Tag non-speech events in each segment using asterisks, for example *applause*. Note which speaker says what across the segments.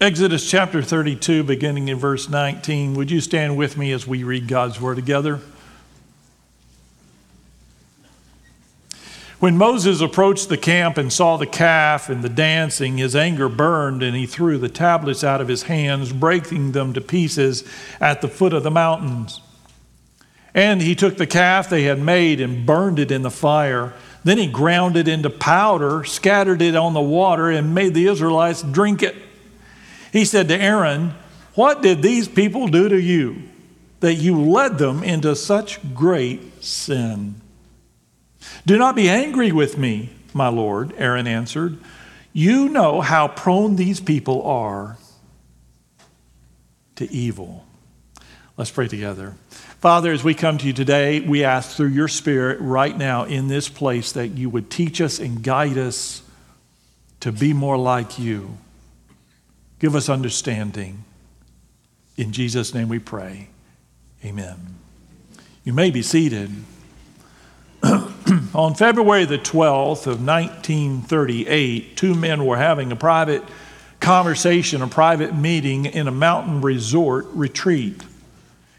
Speaker 1: Exodus chapter 32, beginning in verse 19. Would you stand with me as we read God's word together? When Moses approached the camp and saw the calf and the dancing, his anger burned, and he threw the tablets out of his hands, breaking them to pieces at the foot of the mountains. And he took the calf they had made and burned it in the fire. Then he ground it into powder, scattered it on the water, and made the Israelites drink it. He said to Aaron, What did these people do to you that you led them into such great sin? Do not be angry with me, my Lord, Aaron answered. You know how prone these people are to evil. Let's pray together. Father, as we come to you today, we ask through your Spirit right now in this place that you would teach us and guide us to be more like you. Give us understanding. In Jesus' name we pray. Amen. You may be seated. *clears throat* On February the 12th of 1938, two men were having a private conversation, a private meeting in a mountain resort retreat.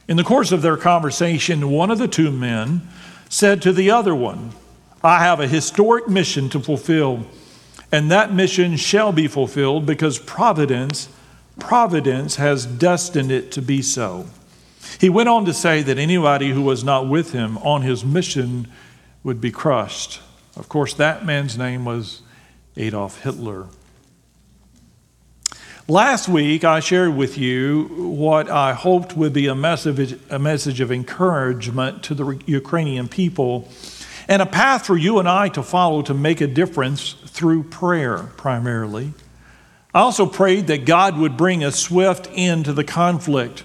Speaker 1: In the course of their conversation, one of the two men said to the other one, I have a historic mission to fulfill and that mission shall be fulfilled because providence providence has destined it to be so. He went on to say that anybody who was not with him on his mission would be crushed. Of course that man's name was adolf hitler. Last week i shared with you what i hoped would be a message, a message of encouragement to the ukrainian people and a path for you and I to follow to make a difference through prayer primarily. I also prayed that God would bring a swift end to the conflict,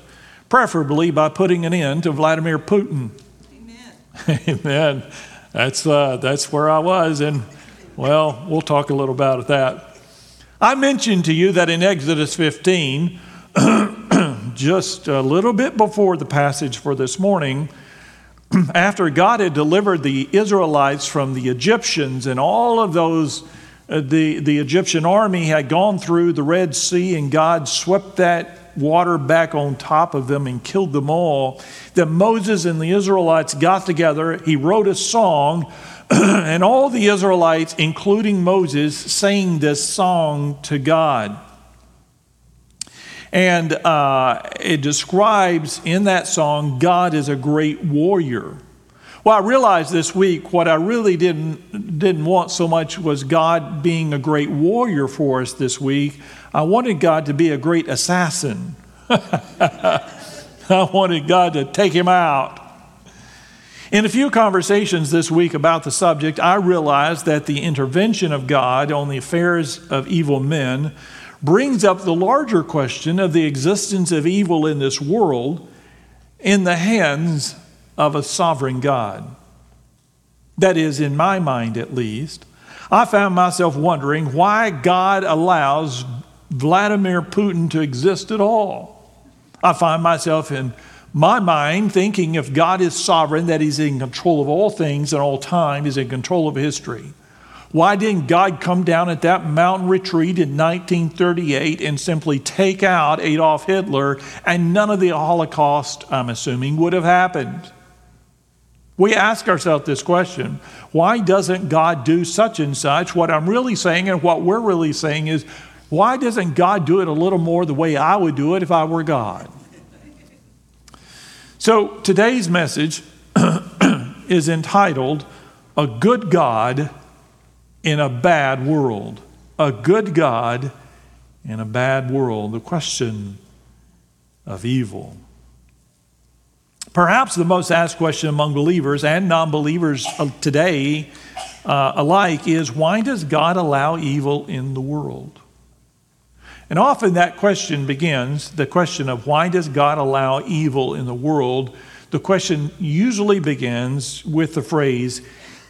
Speaker 1: preferably by putting an end to Vladimir Putin. Amen. *laughs* Amen. That's, uh, that's where I was, and well, we'll talk a little about that. I mentioned to you that in Exodus 15, *clears throat* just a little bit before the passage for this morning, after God had delivered the Israelites from the Egyptians and all of those, uh, the, the Egyptian army had gone through the Red Sea and God swept that water back on top of them and killed them all, that Moses and the Israelites got together. He wrote a song, *clears throat* and all the Israelites, including Moses, sang this song to God. And uh, it describes in that song God is a great warrior. Well, I realized this week what I really didn't, didn't want so much was God being a great warrior for us this week. I wanted God to be a great assassin. *laughs* I wanted God to take him out. In a few conversations this week about the subject, I realized that the intervention of God on the affairs of evil men brings up the larger question of the existence of evil in this world in the hands of a sovereign God. That is, in my mind at least. I found myself wondering why God allows Vladimir Putin to exist at all. I find myself in my mind thinking if God is sovereign, that He's in control of all things and all time, He's in control of history. Why didn't God come down at that mountain retreat in 1938 and simply take out Adolf Hitler and none of the Holocaust, I'm assuming, would have happened? We ask ourselves this question why doesn't God do such and such? What I'm really saying and what we're really saying is, why doesn't God do it a little more the way I would do it if I were God? So today's message *clears throat* is entitled, A Good God in a bad world. A good God in a bad world. The question of evil. Perhaps the most asked question among believers and non believers today uh, alike is why does God allow evil in the world? And often that question begins the question of why does God allow evil in the world? The question usually begins with the phrase,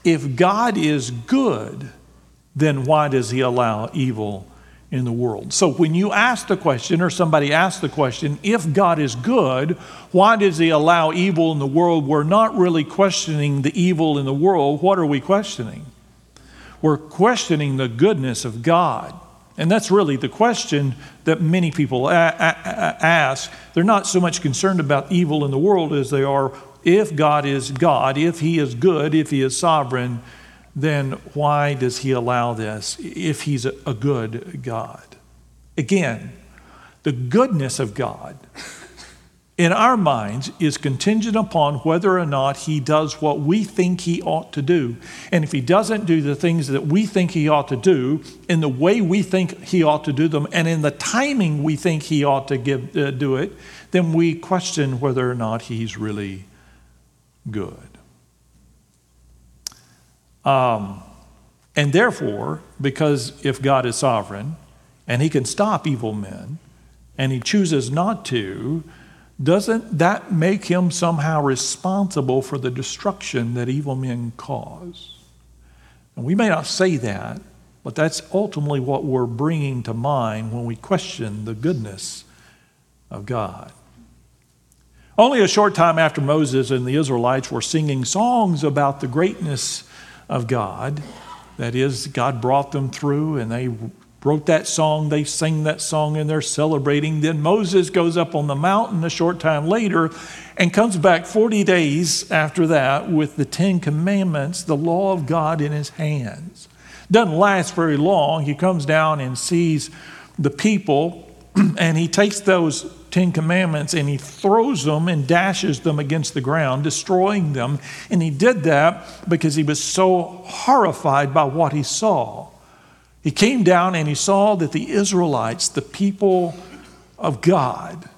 Speaker 1: if God is good, then why does he allow evil in the world? So when you ask the question, or somebody asks the question, if God is good, why does he allow evil in the world? We're not really questioning the evil in the world. What are we questioning? We're questioning the goodness of God. And that's really the question that many people a- a- ask. They're not so much concerned about evil in the world as they are if God is God, if He is good, if He is sovereign, then why does He allow this if He's a good God? Again, the goodness of God in our minds is contingent upon whether or not he does what we think he ought to do. And if he doesn't do the things that we think he ought to do, in the way we think he ought to do them, and in the timing we think he ought to give, uh, do it, then we question whether or not he's really good. Um, and therefore, because if God is sovereign and he can stop evil men, and he chooses not to, doesn't that make him somehow responsible for the destruction that evil men cause? And we may not say that, but that's ultimately what we're bringing to mind when we question the goodness of God. Only a short time after Moses and the Israelites were singing songs about the greatness of God, that is, God brought them through and they wrote that song, they sing that song, and they're celebrating. Then Moses goes up on the mountain a short time later and comes back 40 days after that with the Ten Commandments, the law of God in his hands. Doesn't last very long. He comes down and sees the people, *clears throat* and he takes those Ten Commandments and he throws them and dashes them against the ground, destroying them. And he did that because he was so horrified by what he saw. He came down and he saw that the Israelites, the people of God,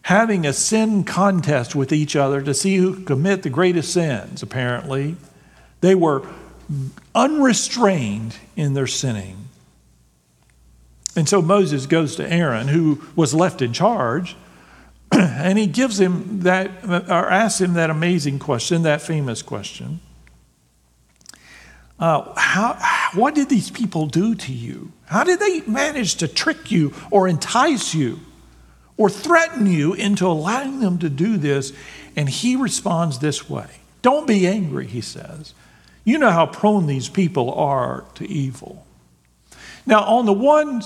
Speaker 1: having a sin contest with each other to see who could commit the greatest sins, apparently, they were unrestrained in their sinning. And so Moses goes to Aaron, who was left in charge, *clears throat* and he gives him that, or asks him that amazing question, that famous question uh, how, what did these people do to you? How did they manage to trick you or entice you or threaten you into allowing them to do this? And he responds this way Don't be angry, he says. You know how prone these people are to evil. Now, on the one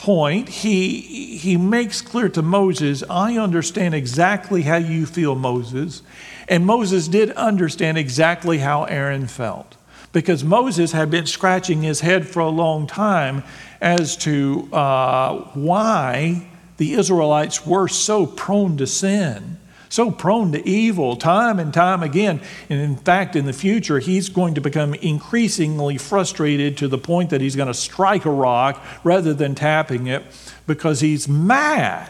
Speaker 1: point, he, he makes clear to Moses, I understand exactly how you feel, Moses. And Moses did understand exactly how Aaron felt because Moses had been scratching his head for a long time as to uh, why the Israelites were so prone to sin, so prone to evil, time and time again. And in fact, in the future, he's going to become increasingly frustrated to the point that he's going to strike a rock rather than tapping it because he's mad.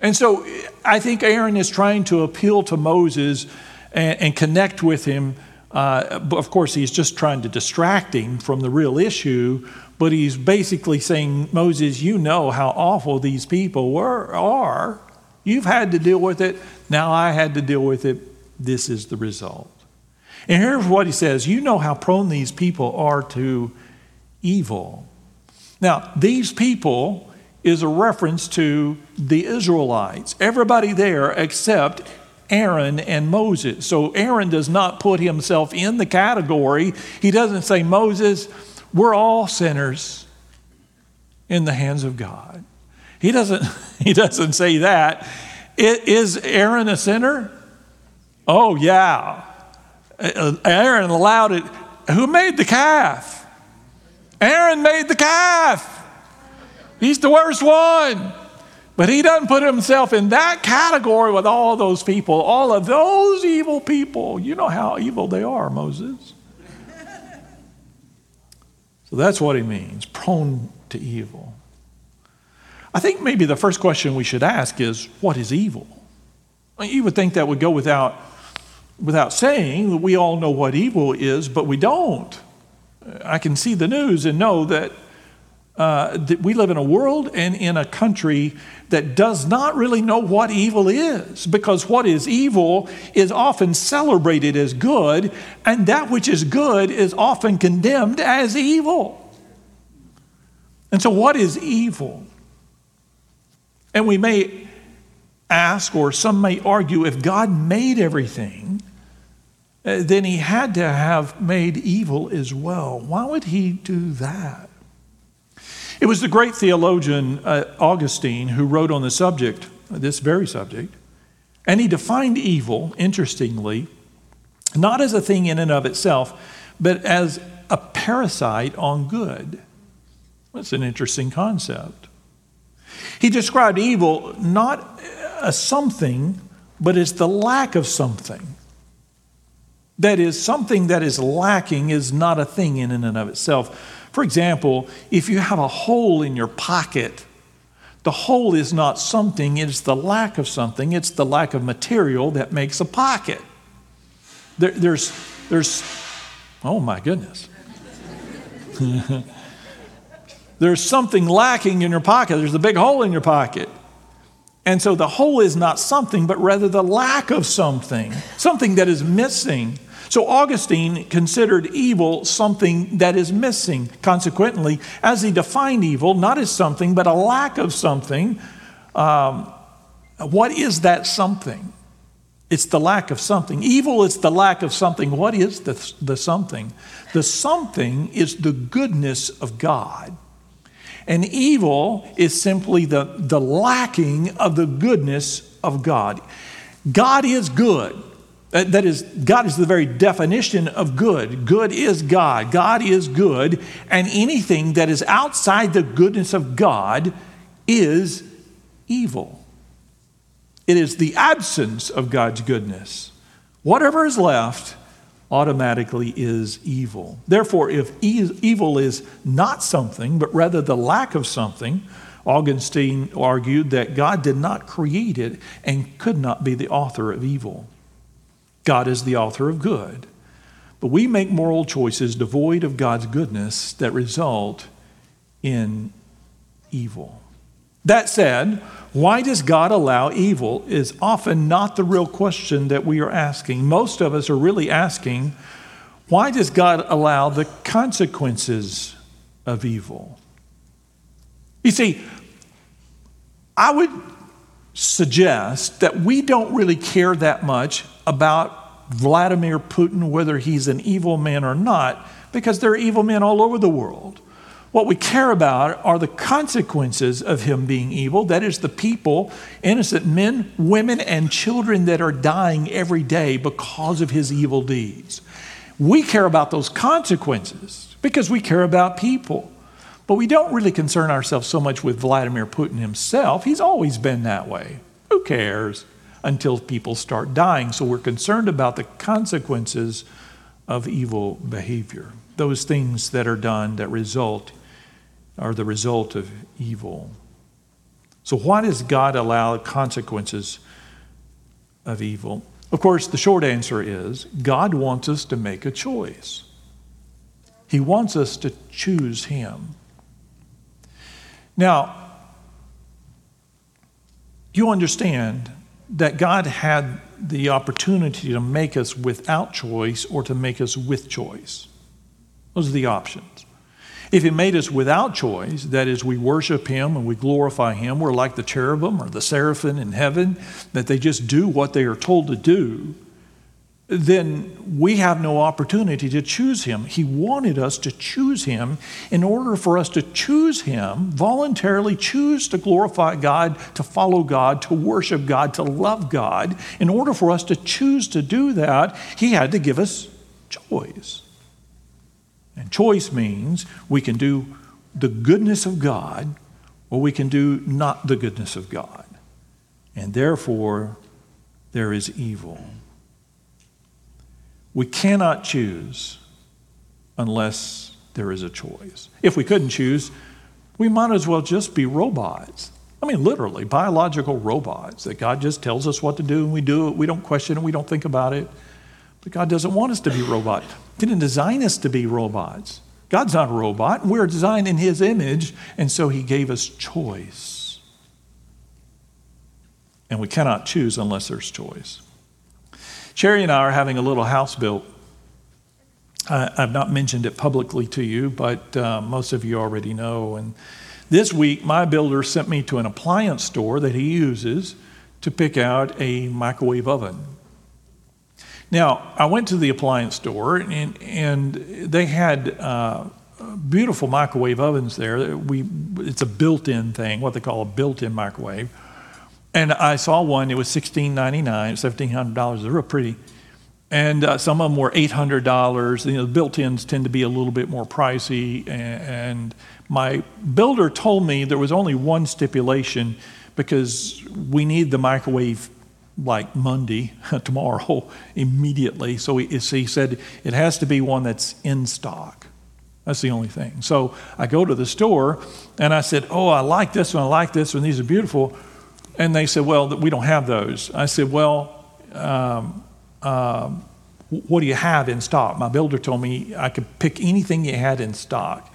Speaker 1: And so I think Aaron is trying to appeal to Moses and, and connect with him uh, of course, he's just trying to distract him from the real issue, but he's basically saying, Moses, you know how awful these people were, are. You've had to deal with it. Now I had to deal with it. This is the result. And here's what he says You know how prone these people are to evil. Now, these people is a reference to the Israelites, everybody there except Aaron and Moses. So Aaron does not put himself in the category. He doesn't say, Moses, we're all sinners in the hands of God. He doesn't, *laughs* he doesn't say that. Is Aaron a sinner? Oh, yeah. Uh, Aaron allowed it. Who made the calf? Aaron made the calf. He's the worst one. But he doesn't put himself in that category with all those people, all of those evil people. You know how evil they are, Moses. So that's what he means prone to evil. I think maybe the first question we should ask is what is evil? You would think that would go without, without saying that we all know what evil is, but we don't. I can see the news and know that uh, that we live in a world and in a country that does not really know what evil is because what is evil is often celebrated as good, and that which is good is often condemned as evil. And so, what is evil? And we may ask, or some may argue, if God made everything, uh, then he had to have made evil as well. Why would he do that? It was the great theologian uh, Augustine who wrote on the subject, this very subject, and he defined evil, interestingly, not as a thing in and of itself, but as a parasite on good. That's an interesting concept. He described evil not as something, but as the lack of something. That is, something that is lacking is not a thing in and of itself. For example, if you have a hole in your pocket, the hole is not something, it's the lack of something, it's the lack of material that makes a pocket. There, there's, there's, oh my goodness. *laughs* there's something lacking in your pocket, there's a big hole in your pocket. And so the hole is not something, but rather the lack of something, something that is missing. So Augustine considered evil something that is missing. Consequently, as he defined evil, not as something, but a lack of something, um, what is that something? It's the lack of something. Evil is the lack of something. What is the, the something? The something is the goodness of God. And evil is simply the, the lacking of the goodness of God. God is good. Uh, that is, God is the very definition of good. Good is God. God is good, and anything that is outside the goodness of God is evil. It is the absence of God's goodness. Whatever is left automatically is evil. Therefore, if evil is not something, but rather the lack of something, Augustine argued that God did not create it and could not be the author of evil. God is the author of good. But we make moral choices devoid of God's goodness that result in evil. That said, why does God allow evil is often not the real question that we are asking. Most of us are really asking, why does God allow the consequences of evil? You see, I would suggest that we don't really care that much about Vladimir Putin, whether he's an evil man or not, because there are evil men all over the world. What we care about are the consequences of him being evil. That is, the people, innocent men, women, and children that are dying every day because of his evil deeds. We care about those consequences because we care about people. But we don't really concern ourselves so much with Vladimir Putin himself. He's always been that way. Who cares until people start dying? So we're concerned about the consequences of evil behavior, those things that are done that result are the result of evil. So why does God allow consequences of evil? Of course, the short answer is God wants us to make a choice. He wants us to choose Him. Now, you understand that God had the opportunity to make us without choice or to make us with choice. Those are the options. If He made us without choice, that is, we worship Him and we glorify Him, we're like the cherubim or the seraphim in heaven, that they just do what they are told to do, then we have no opportunity to choose him. He wanted us to choose him. In order for us to choose him, voluntarily choose to glorify God, to follow God, to worship God, to love God, in order for us to choose to do that, he had to give us choice. And choice means we can do the goodness of God or we can do not the goodness of God. And therefore, there is evil. We cannot choose unless there is a choice. If we couldn't choose, we might as well just be robots. I mean, literally, biological robots that God just tells us what to do and we do it. We don't question it, we don't think about it. But God doesn't want us to be robots. Didn't design us to be robots. God's not a robot. We're designed in His image, and so He gave us choice. And we cannot choose unless there's choice. Sherry and I are having a little house built. I, have not mentioned it publicly to you, but uh, most of you already know. And this week, my builder sent me to an appliance store that he uses to pick out a microwave oven. Now, I went to the appliance store and, and they had uh, beautiful microwave ovens there. We, it's a built in thing, what they call a built in microwave. And I saw one, it was $16.99, $1,700. They're real pretty. And uh, some of them were $800. You know, the built ins tend to be a little bit more pricey. And, and my builder told me there was only one stipulation because we need the microwave like Monday, *laughs* tomorrow, immediately. So he, he said it has to be one that's in stock. That's the only thing. So I go to the store and I said, Oh, I like this one, I like this one, these are beautiful. And they said, Well, we don't have those. I said, Well, um, um, what do you have in stock? My builder told me I could pick anything you had in stock.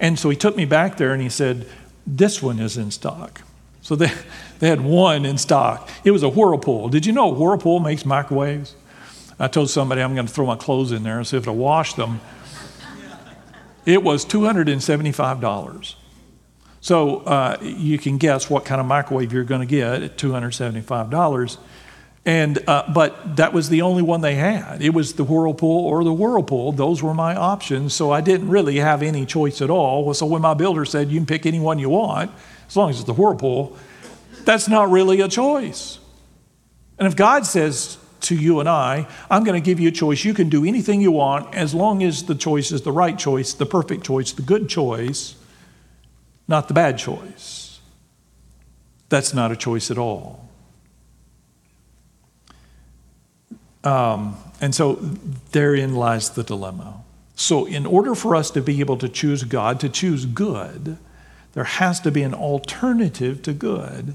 Speaker 1: And so he took me back there and he said, This one is in stock. So they, they had one in stock. It was a Whirlpool. Did you know Whirlpool makes microwaves? I told somebody I'm going to throw my clothes in there and see if I wash them. It was $275. So uh, you can guess what kind of microwave you're going to get at $275. And, uh, but that was the only one they had. It was the Whirlpool or the Whirlpool. Those were my options. So I didn't really have any choice at all. So when my builder said, you can pick any one you want, as long as it's the Whirlpool, that's not really a choice. And if God says to you and I, I'm going to give you a choice, you can do anything you want as long as the choice is the right choice, the perfect choice, the good choice, not the bad choice. That's not a choice at all. Um, and so therein lies the dilemma. So, in order for us to be able to choose God, to choose good, there has to be an alternative to good.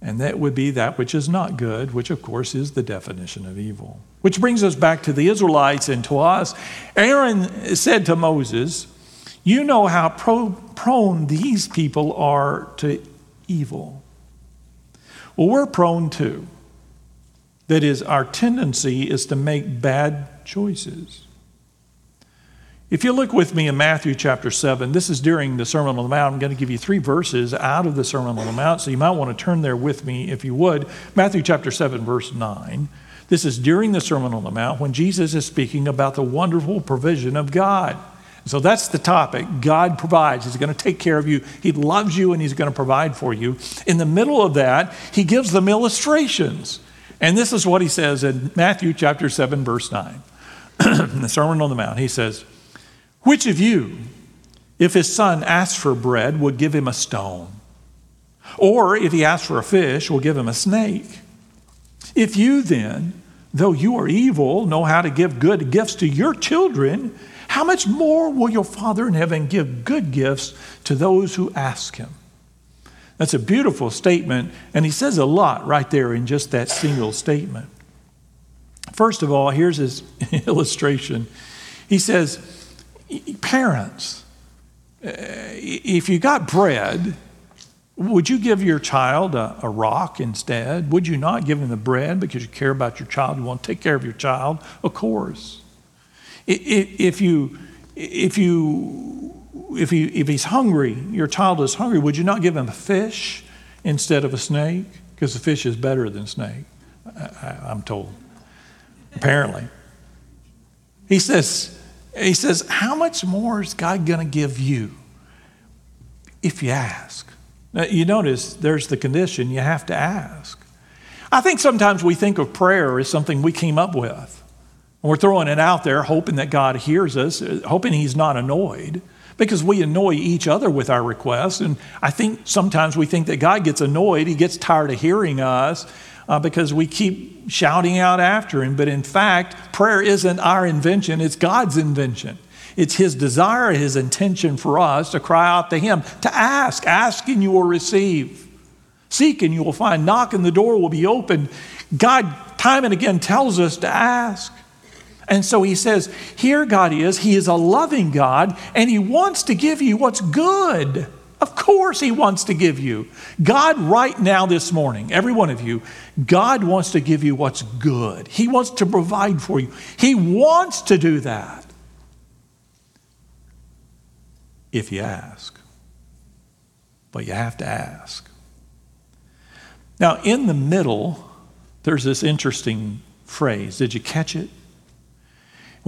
Speaker 1: And that would be that which is not good, which of course is the definition of evil. Which brings us back to the Israelites and to us. Aaron said to Moses, You know how pro- prone these people are to evil. Well, we're prone too. That is, our tendency is to make bad choices. If you look with me in Matthew chapter 7, this is during the Sermon on the Mount. I'm going to give you three verses out of the Sermon on the Mount, so you might want to turn there with me if you would. Matthew chapter 7, verse 9. This is during the Sermon on the Mount when Jesus is speaking about the wonderful provision of God. So that's the topic. God provides. He's going to take care of you. He loves you and He's going to provide for you. In the middle of that, He gives them illustrations. And this is what he says in Matthew chapter 7, verse 9, *clears throat* the Sermon on the Mount. He says, Which of you, if his son asks for bread, would give him a stone? Or if he asks for a fish, will give him a snake? If you then, though you are evil, know how to give good gifts to your children, how much more will your Father in heaven give good gifts to those who ask him? That's a beautiful statement, and he says a lot right there in just that single statement. First of all, here's his *laughs* illustration. He says, Parents, uh, if you got bread, would you give your child a, a, rock instead? Would you not give him the bread because you care about your child? You want to take care of your child? Of course. If you, if you if, he, if he's hungry, your child is hungry, would you not give him a fish instead of a snake? Because the fish is better than snake, I, I'm told. Apparently. He says, he says, How much more is God going to give you if you ask? Now, you notice there's the condition you have to ask. I think sometimes we think of prayer as something we came up with. And We're throwing it out there, hoping that God hears us, hoping He's not annoyed because we annoy each other with our requests. And I think sometimes we think that God gets annoyed, He gets tired of hearing us uh, because we keep shouting out after Him. But in fact, prayer isn't our invention, it's God's invention. It's His desire, His intention for us to cry out to Him, to ask. Ask and you will receive. Seek and you will find. Knock and the door will be opened. God, time and again, tells us to ask. And so he says, Here God is. He is a loving God, and He wants to give you what's good. Of course, He wants to give you. God, right now, this morning, every one of you, God wants to give you what's good. He wants to provide for you. He wants to do that. If you ask. But you have to ask. Now, in the middle, there's this interesting phrase. Did you catch it?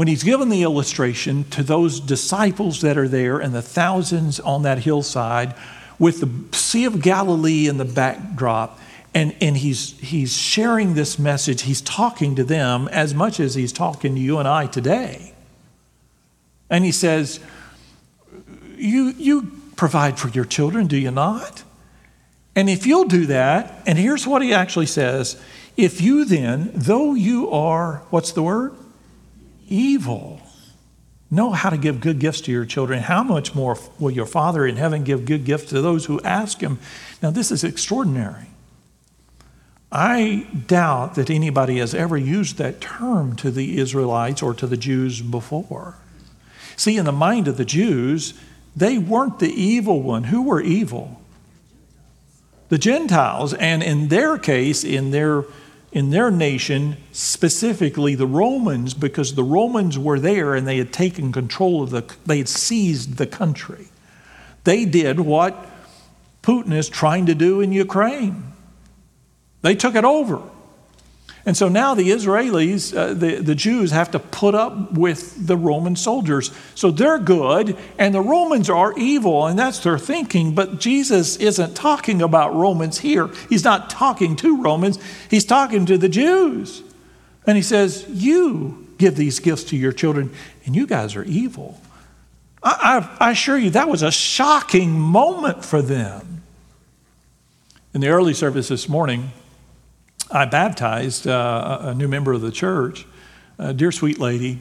Speaker 1: When he's given the illustration to those disciples that are there and the thousands on that hillside with the Sea of Galilee in the backdrop, and, and he's, he's sharing this message, he's talking to them as much as he's talking to you and I today. And he says, You, you provide for your children, do you not? And if you'll do that, and here's what he actually says if you then, though you are, what's the word? Evil, know how to give good gifts to your children, how much more will your Father in heaven give good gifts to those who ask him? Now, this is extraordinary. I doubt that anybody has ever used that term to the Israelites or to the Jews before. See, in the mind of the Jews, they weren't the evil one. Who were evil? The Gentiles. And in their case, in their in their nation, specifically the Romans, because the Romans were there and they had taken control of the, they had seized the country. They did what Putin is trying to do in Ukraine. They took it over. And so now the Israelis, uh, the, the Jews, have to put up with the Roman soldiers. So they're good, and the Romans are evil, and that's their thinking. But Jesus isn't talking about Romans here. He's not talking to Romans, he's talking to the Jews. And he says, You give these gifts to your children, and you guys are evil. I, I, I assure you, that was a shocking moment for them. In the early service this morning, I baptized uh, a new member of the church, a dear sweet lady.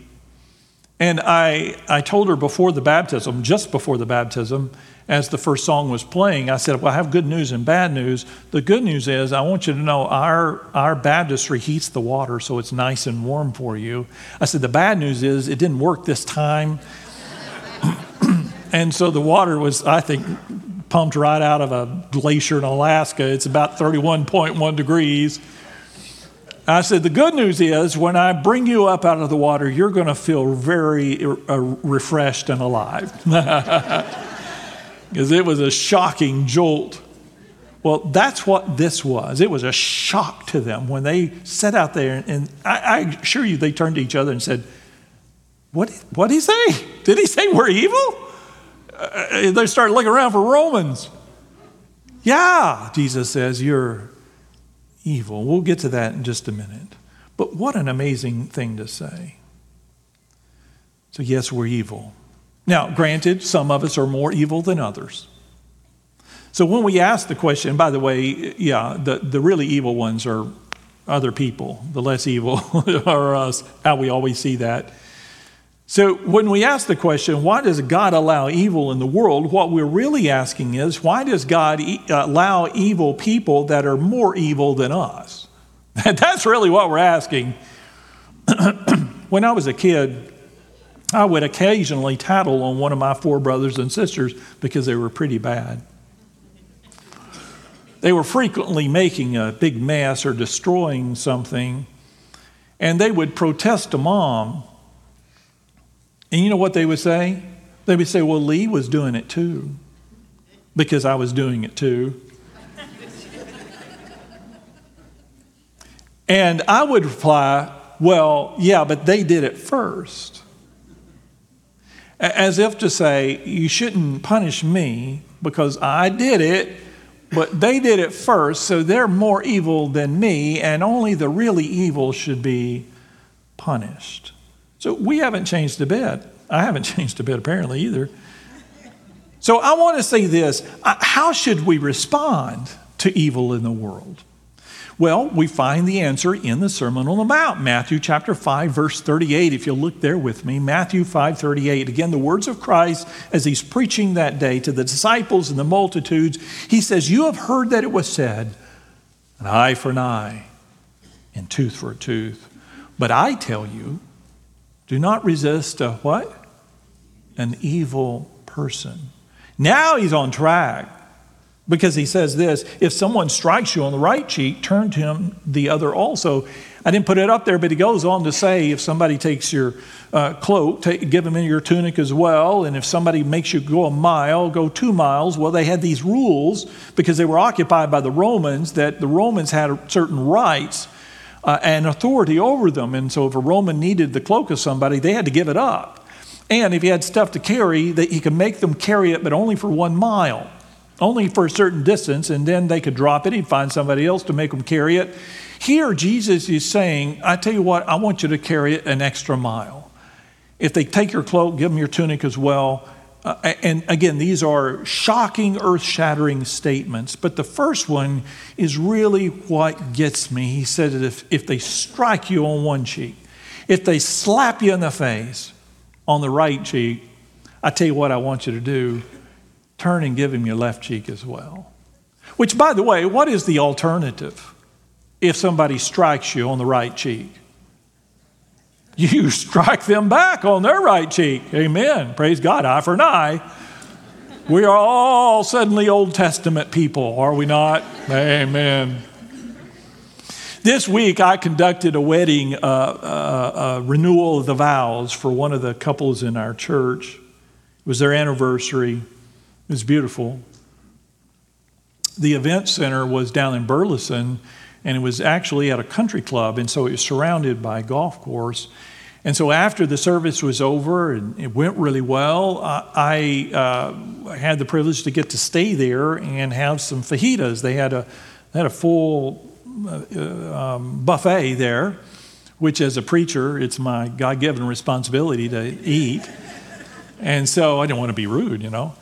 Speaker 1: And I, I told her before the baptism, just before the baptism, as the first song was playing, I said, Well, I have good news and bad news. The good news is, I want you to know our, our baptistry heats the water so it's nice and warm for you. I said, The bad news is, it didn't work this time. and so the water was, I think, pumped right out of a glacier in Alaska. It's about 31.1 degrees. I said, The good news is when I bring you up out of the water, you're going to feel very uh, refreshed and alive. *laughs* Because it was a shocking jolt. Well, that's what this was. It was a shock to them when they sat out there, and I, I assure you, they turned to each other and said, What did he say? Did he say we're evil? Uh, they started looking around for Romans. Yeah, Jesus says, You're evil. We'll get to that in just a minute. But what an amazing thing to say. So, yes, we're evil. Now, granted, some of us are more evil than others. So, when we ask the question, by the way, yeah, the, the really evil ones are other people, the less evil *laughs* are us, how we always see that. So, when we ask the question, why does God allow evil in the world? What we're really asking is, why does God e- uh, allow evil people that are more evil than us? *laughs* That's really what we're asking. *clears throat* when I was a kid, I would occasionally tattle on one of my four brothers and sisters because they were pretty bad. They were frequently making a big mess or destroying something, and they would protest to mom and you know what they would say? They would say, Well, Lee was doing it too, because I was doing it too. and I would reply, Well, yeah, but they did it first. As if to say, You shouldn't punish me because I did it, but they did it first, so they're more evil than me, and only the really evil should be punished. So we haven't changed a bit. I haven't *laughs* changed a bit, apparently, either. So I want to say this uh, how should we respond to evil in the world? Well, we find the answer in the Sermon on the Mount, Matthew chapter 5 verse 38. If you'll look there with me, Matthew 5:38. Again, the words of Christ as he's preaching that day to the disciples and the multitudes, he says, "You have heard that it was said, an eye for an eye and tooth for a tooth. But I tell you, do not resist a what? An evil person. Now he's on track because he says this if someone strikes you on the right cheek, turn to him the other also. I didn't put it up there, but he goes on to say if somebody takes your uh, cloak, take, give in your tunic as well. And if somebody makes you go a mile, go two miles. Well, they had these rules because they were occupied by the Romans that the Romans had certain rights uh, and authority over them. And so if a Roman needed the cloak of somebody, they had to give it up. And if he had stuff to carry, that he could make them carry it, but only for one mile, only for a certain distance, and then they could drop it. He'd find somebody else to make them carry it. Here, Jesus is saying, I tell you what, I want you to carry it an extra mile. If they take your cloak, give them your tunic as well. Uh, and again, these are shocking, earth shattering statements. But the first one is really what gets me. He said that if, if they strike you on one cheek, if they slap you in the face on the right cheek, I tell you what I want you to do turn and give him your left cheek as well. Which, by the way, what is the alternative if somebody strikes you on the right cheek? You *laughs* strike them back on their right cheek. Amen. Praise God. Eye for an eye. We are all suddenly Old Testament people, are we not? Amen. This week, I conducted a wedding uh, uh, uh, renewal of the vows for one of the couples in our church. It was their anniversary. It was beautiful. The event center was down in Burleson, and it was actually at a country club, and so it was surrounded by a golf course. And so after the service was over and it went really well, I uh, had the privilege to get to stay there and have some fajitas. They had a, they had a full uh, um, buffet there, which as a preacher, it's my God given responsibility to eat. And so I didn't want to be rude, you know.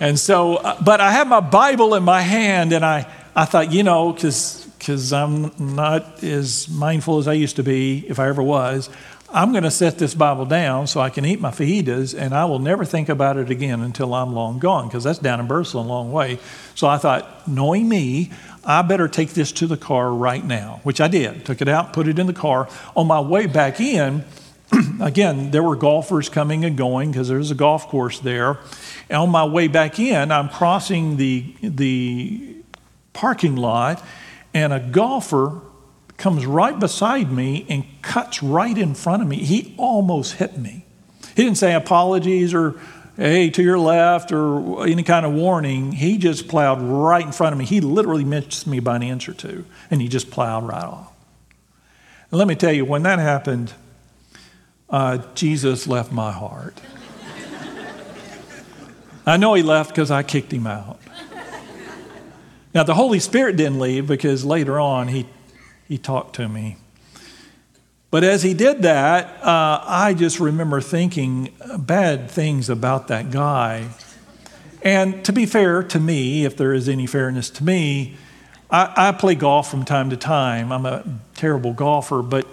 Speaker 1: And so, uh, but I had my Bible in my hand and I, I thought, you know, because I'm not as mindful as I used to be, if I ever was. I'm going to set this Bible down so I can eat my fajitas and I will never think about it again until I'm long gone because that's down in Burleson a long way. So I thought, knowing me, I better take this to the car right now, which I did. Took it out, put it in the car. On my way back in, *clears throat* again, there were golfers coming and going because there's a golf course there. And on my way back in, I'm crossing the, the parking lot and a golfer comes right beside me and cuts right in front of me. He almost hit me. He didn't say apologies or, hey, to your left or any kind of warning. He just plowed right in front of me. He literally missed me by an inch or two, and he just plowed right off. And let me tell you, when that happened, uh, Jesus left my heart. *laughs* I know he left because I kicked him out. Now, the Holy Spirit didn't leave because later on he he talked to me. But as he did that, uh, I just remember thinking bad things about that guy. And to be fair to me, if there is any fairness to me, I, I play golf from time to time. I'm a terrible golfer, but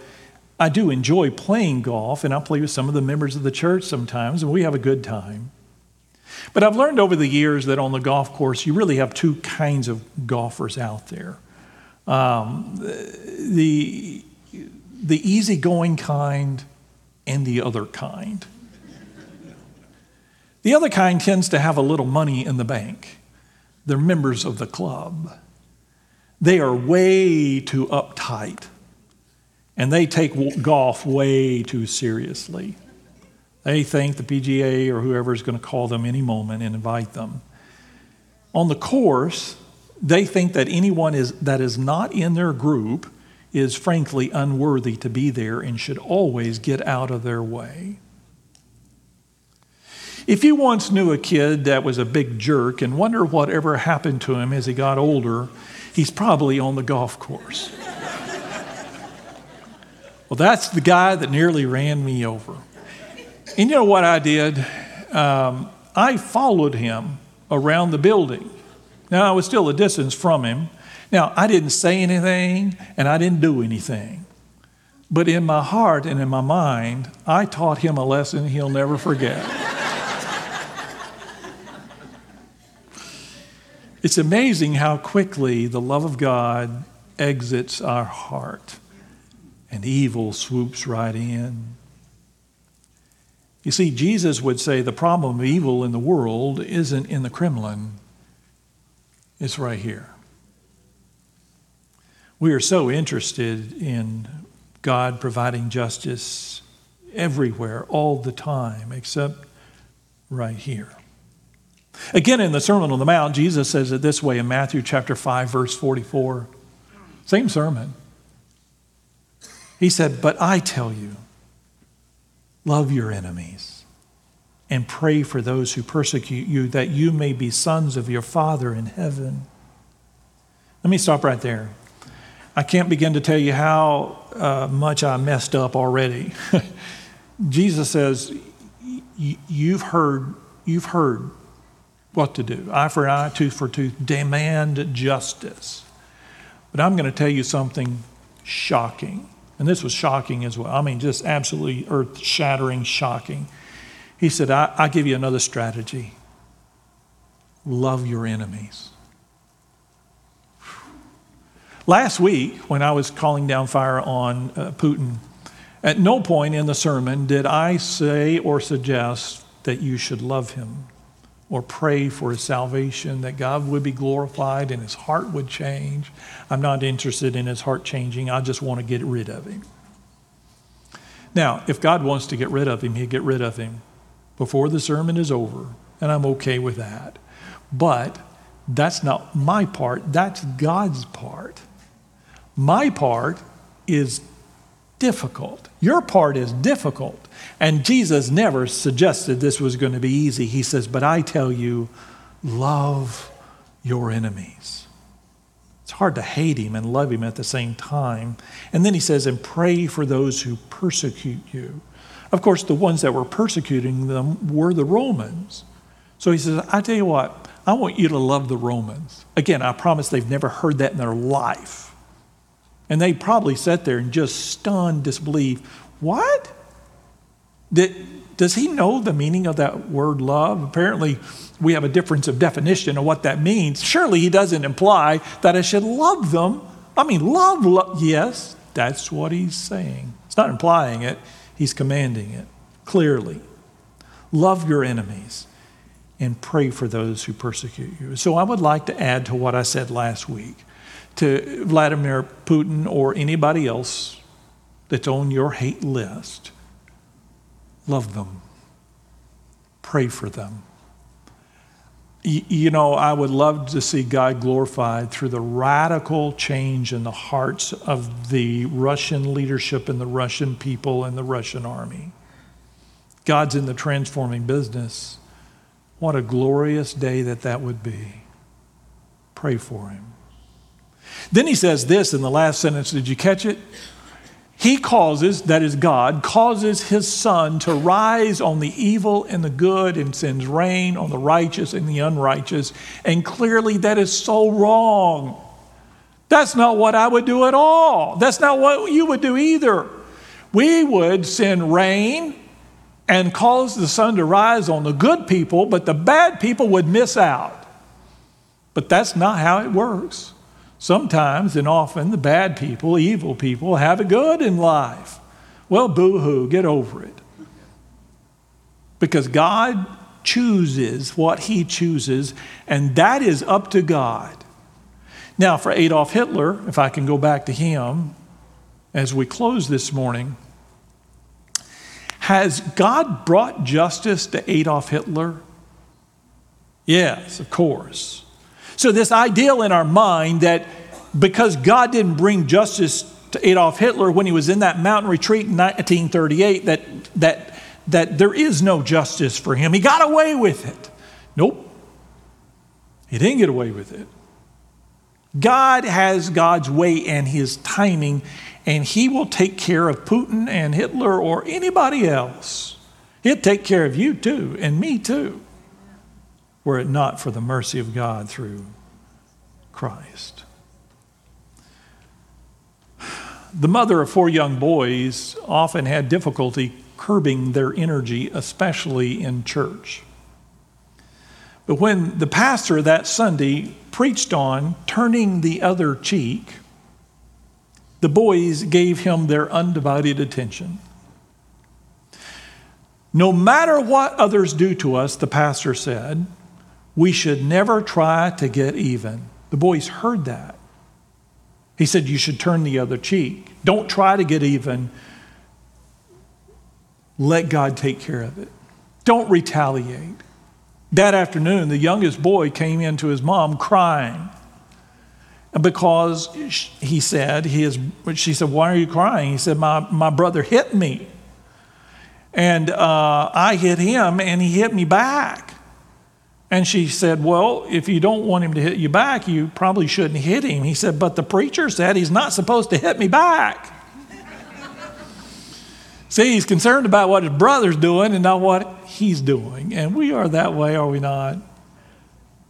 Speaker 1: I do enjoy playing golf, and I play with some of the members of the church sometimes, and we have a good time. But I've learned over the years that on the golf course, you really have two kinds of golfers out there. Um, the, the easygoing kind and the other kind. The other kind tends to have a little money in the bank. They're members of the club. They are way too uptight and they take golf way too seriously. They think the PGA or whoever is going to call them any moment and invite them. On the course, they think that anyone is, that is not in their group is frankly unworthy to be there and should always get out of their way. If you once knew a kid that was a big jerk and wonder whatever happened to him as he got older, he's probably on the golf course. *laughs* well, that's the guy that nearly ran me over. And you know what I did? Um, I followed him around the building. Now, I was still a distance from him. Now, I didn't say anything and I didn't do anything. But in my heart and in my mind, I taught him a lesson he'll never forget. *laughs* it's amazing how quickly the love of God exits our heart and evil swoops right in. You see, Jesus would say the problem of evil in the world isn't in the Kremlin, it's right here. We are so interested in God providing justice everywhere, all the time, except right here. Again, in the Sermon on the Mount, Jesus says it this way in Matthew chapter 5, verse 44. Same sermon. He said, But I tell you, love your enemies and pray for those who persecute you, that you may be sons of your Father in heaven. Let me stop right there. I can't begin to tell you how uh, much I messed up already. *laughs* Jesus says, You've heard, you've heard what to do. Eye for eye, tooth for tooth, demand justice. But I'm going to tell you something shocking. And this was shocking as well. I mean, just absolutely earth shattering, shocking. He said, I, I give you another strategy love your enemies. Last week, when I was calling down fire on uh, Putin, at no point in the sermon did I say or suggest that you should love him or pray for his salvation, that God would be glorified and his heart would change. I'm not interested in his heart changing. I just want to get rid of him. Now, if God wants to get rid of him, he'll get rid of him before the sermon is over, and I'm okay with that. But that's not my part, that's God's part. My part is difficult. Your part is difficult. And Jesus never suggested this was going to be easy. He says, But I tell you, love your enemies. It's hard to hate him and love him at the same time. And then he says, And pray for those who persecute you. Of course, the ones that were persecuting them were the Romans. So he says, I tell you what, I want you to love the Romans. Again, I promise they've never heard that in their life. And they probably sat there in just stunned disbelief. What? Does he know the meaning of that word love? Apparently, we have a difference of definition of what that means. Surely he doesn't imply that I should love them. I mean, love, love yes, that's what he's saying. It's not implying it, he's commanding it clearly. Love your enemies and pray for those who persecute you. So I would like to add to what I said last week to Vladimir Putin or anybody else that's on your hate list Love them. Pray for them. You know, I would love to see God glorified through the radical change in the hearts of the Russian leadership and the Russian people and the Russian army. God's in the transforming business. What a glorious day that that would be. Pray for him. Then he says this in the last sentence. Did you catch it? He causes, that is God, causes his sun to rise on the evil and the good and sends rain on the righteous and the unrighteous. And clearly that is so wrong. That's not what I would do at all. That's not what you would do either. We would send rain and cause the sun to rise on the good people, but the bad people would miss out. But that's not how it works. Sometimes and often the bad people, evil people, have it good in life. Well, boo hoo, get over it. Because God chooses what He chooses, and that is up to God. Now, for Adolf Hitler, if I can go back to him as we close this morning, has God brought justice to Adolf Hitler? Yes, of course. So, this ideal in our mind that because God didn't bring justice to Adolf Hitler when he was in that mountain retreat in 1938, that, that, that there is no justice for him. He got away with it. Nope. He didn't get away with it. God has God's way and his timing, and he will take care of Putin and Hitler or anybody else. He'll take care of you too, and me too were it not for the mercy of God through Christ. The mother of four young boys often had difficulty curbing their energy, especially in church. But when the pastor that Sunday preached on turning the other cheek, the boys gave him their undivided attention. No matter what others do to us, the pastor said, we should never try to get even. The boys heard that. He said, You should turn the other cheek. Don't try to get even. Let God take care of it. Don't retaliate. That afternoon, the youngest boy came in to his mom crying. because he said, his, she said, Why are you crying? He said, My, my brother hit me. And uh, I hit him, and he hit me back. And she said, Well, if you don't want him to hit you back, you probably shouldn't hit him. He said, But the preacher said he's not supposed to hit me back. See, he's concerned about what his brother's doing and not what he's doing. And we are that way, are we not?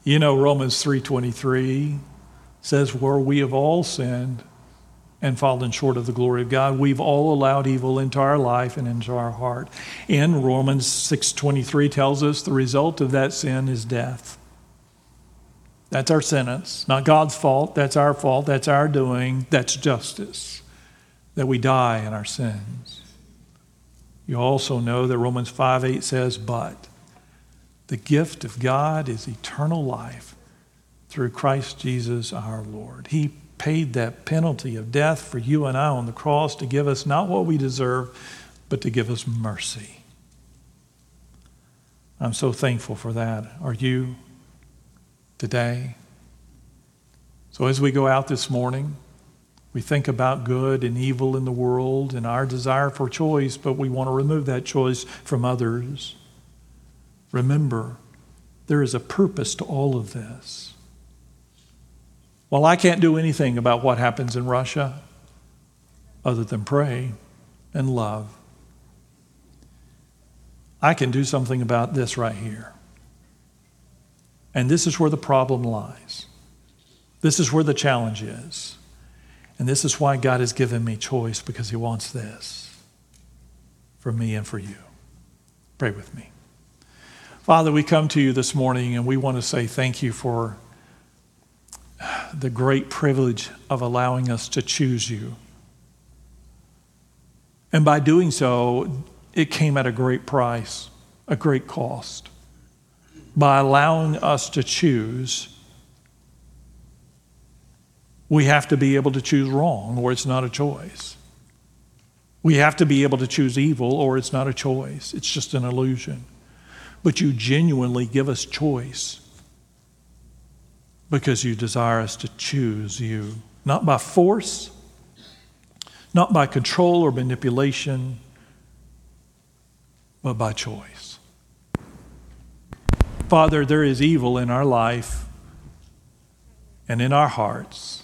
Speaker 1: You know Romans 3:23 says where we have all sinned and fallen short of the glory of God. We've all allowed evil into our life and into our heart. And Romans 6:23 tells us the result of that sin is death. That's our sentence. Not God's fault, that's our fault, that's our doing, that's justice. That we die in our sins. You also know that Romans 5 8 says, But the gift of God is eternal life through Christ Jesus our Lord. He paid that penalty of death for you and I on the cross to give us not what we deserve, but to give us mercy. I'm so thankful for that. Are you today? So, as we go out this morning, we think about good and evil in the world and our desire for choice, but we want to remove that choice from others. Remember, there is a purpose to all of this. Well, I can't do anything about what happens in Russia other than pray and love. I can do something about this right here. And this is where the problem lies. This is where the challenge is. And this is why God has given me choice because He wants this for me and for you. Pray with me. Father, we come to you this morning and we want to say thank you for the great privilege of allowing us to choose you. And by doing so, it came at a great price, a great cost. By allowing us to choose, we have to be able to choose wrong, or it's not a choice. We have to be able to choose evil, or it's not a choice. It's just an illusion. But you genuinely give us choice because you desire us to choose you, not by force, not by control or manipulation, but by choice. Father, there is evil in our life and in our hearts.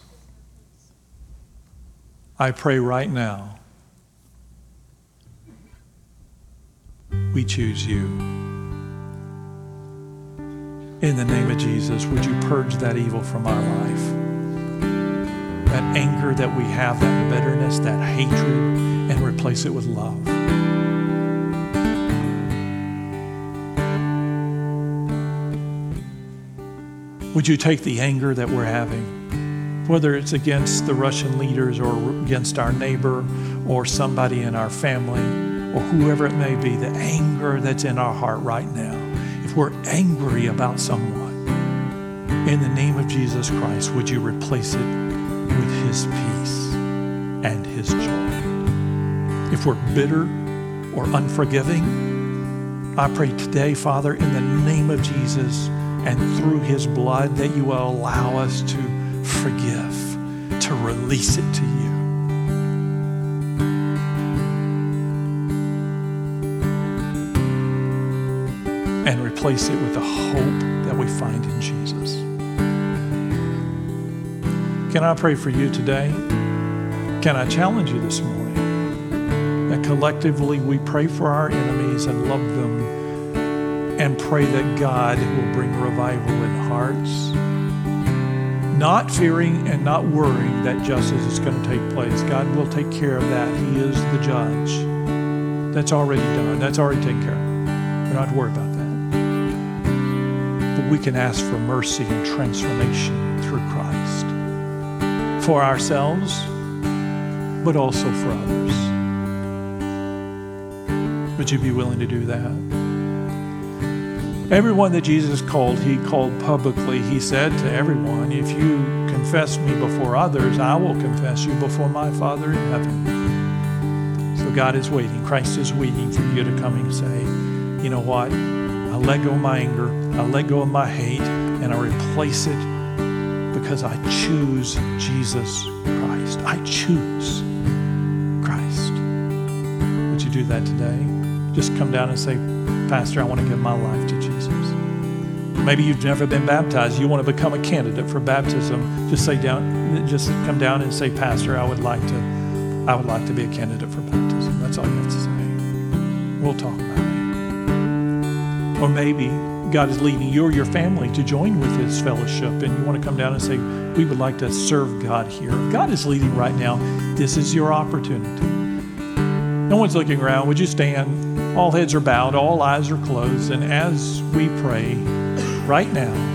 Speaker 1: I pray right now we choose you. In the name of Jesus, would you purge that evil from our life? That anger that we have, that bitterness, that hatred, and replace it with love. Would you take the anger that we're having, whether it's against the Russian leaders or against our neighbor or somebody in our family or whoever it may be, the anger that's in our heart right now? We're angry about someone, in the name of Jesus Christ, would you replace it with His peace and His joy? If we're bitter or unforgiving, I pray today, Father, in the name of Jesus and through His blood, that you will allow us to forgive, to release it to you. And replace it with the hope that we find in Jesus. Can I pray for you today? Can I challenge you this morning that collectively we pray for our enemies and love them and pray that God will bring revival in hearts? Not fearing and not worrying that justice is going to take place. God will take care of that. He is the judge. That's already done. That's already taken care of. We're not worried about that we can ask for mercy and transformation through Christ for ourselves, but also for others. Would you be willing to do that? Everyone that Jesus called, he called publicly. He said to everyone, If you confess me before others, I will confess you before my Father in heaven. So God is waiting. Christ is waiting for you to come and say, You know what? I let go of my anger. I let go of my hate and I replace it because I choose Jesus Christ. I choose Christ. Would you do that today? Just come down and say, Pastor, I want to give my life to Jesus. Maybe you've never been baptized. You want to become a candidate for baptism. Just say down, just come down and say, Pastor, I would like to, I would like to be a candidate for baptism. That's all you have to say. We'll talk. Or maybe God is leading you or your family to join with His fellowship, and you want to come down and say, We would like to serve God here. God is leading right now, this is your opportunity. No one's looking around. Would you stand? All heads are bowed, all eyes are closed, and as we pray, right now.